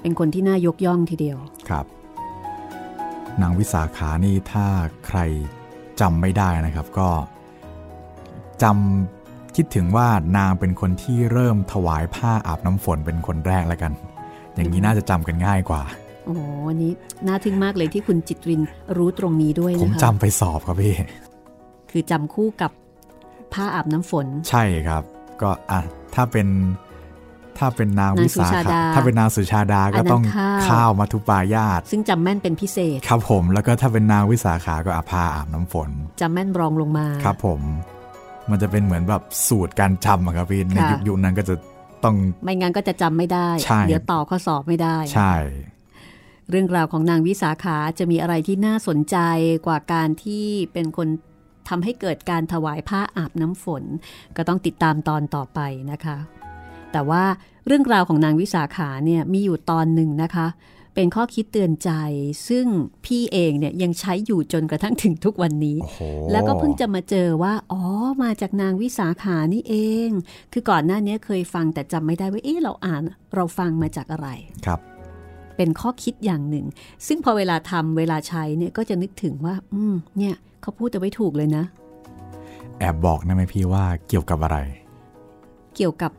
เป็นคนที่น่ายกย่องทีเดียวครับนางวิสาขานี่ถ้าใครจำไม่ได้นะครับก็จำคิดถึงว่านางเป็นคนที่เริ่มถวายผ้าอาบน้ำฝนเป็นคนแรกแล้วกัน อย่างนี้น่าจะจำกันง่ายกว่าโอ้โหอันนี้น่าทึ่งมากเลยที่คุณจิตรินรู้ตรงนี้ด้วยผมนะคะจำไปสอบครับพี่ คือจำคู่กับผ้าอาบน้ำฝน ใช่ครับ ก็อะถ้าเป็นถ้าเป็นนางวิสานางสุชาขาดาถ้าเป็นนางสุชาดาอัก็นนั้นต้องข้าวข้าวมัทุปายาต ซึ่งจำแม่นเป็นพิเศษ ครับผมแล้วก็ถ้าเป็นนางวิสาขาก็อาผ้าอาบน้ำฝนจำแม่นรองลงมา ครับผม มันจะเป็นเหมือนแบบสูตรการจำอะครับพี่ในค่ะยุคยุคนั้นก็จะต้องไม่งั้นก็จะจำไม่ได้ใช่เดี๋ยวต่อข้อสอบไม่ได้ ใช่ เรื่องราวของนางวิสาขาจะมีอะไรที่น่าสนใจกว่าการที่เป็นคน ทำให้เกิดการถวายผ้าอาบน้ำฝน ก็ต้องติดตามตอนต่อไปนะคะ แต่ว่าเรื่องราวของนางวิสาขาเนี่ยมีอยู่ตอนหนึ่งนะคะ เป็นข้อคิดเตือนใจ ซึ่งพี่เองเนี่ยยังใช้อยู่จนกระทั่งถึงทุกวันนี้โอ้โหแล้วก็เพิ่งจะมาเจอว่า อ๋อ มาจากนางวิสาขานี่เอง คือก่อนหน้านี้เคยฟังแต่จำไม่ได้ว่าเอ๊ะเราอ่านเราฟังมาจากอะไรครับเป็นข้อคิดอย่างหนึ่ง ซึ่งพอเวลาทำเวลาใช้เนี่ยก็จะนึกถึงว่า อืมเนี่ย เขาพูดเอาไว้ถูกเลยนะ แอบบอกได้ไหมพี่ว่าเกี่ยวกับอะไร เกี่ยวกับ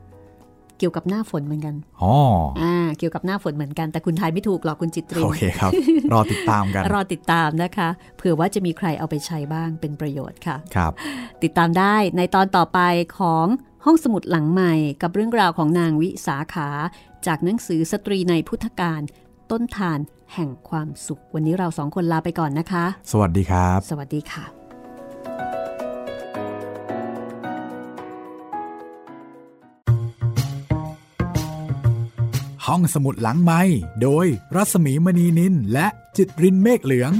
เกี่ยวกับหน้าฝนเหมือนกัน อ๋อ อ่า เกี่ยวกับหน้าฝนเหมือนกัน แต่คุณทายไม่ถูกหรอกคุณจิตรินโอเคครับ รอติดตามกัน รอติดตามนะคะ เผื่อว่าจะมีใครเอาไปใช้บ้างเป็นประโยชน์ค่ะ ครับ ติดตามได้ในตอนต่อไปของห้องสมุดหลังใหม่ กับเรื่องราวของนางวิสาขา จากหนังสือสตรีในพุทธการต้นทาน แห่งความสุข วันนี้เราสองคนลาไปก่อนนะคะ สวัสดีครับ สวัสดีค่ะ ห้องสมุดหลังไม้โดยรัสมีมณีนินและจิตรินเมฆเหลือง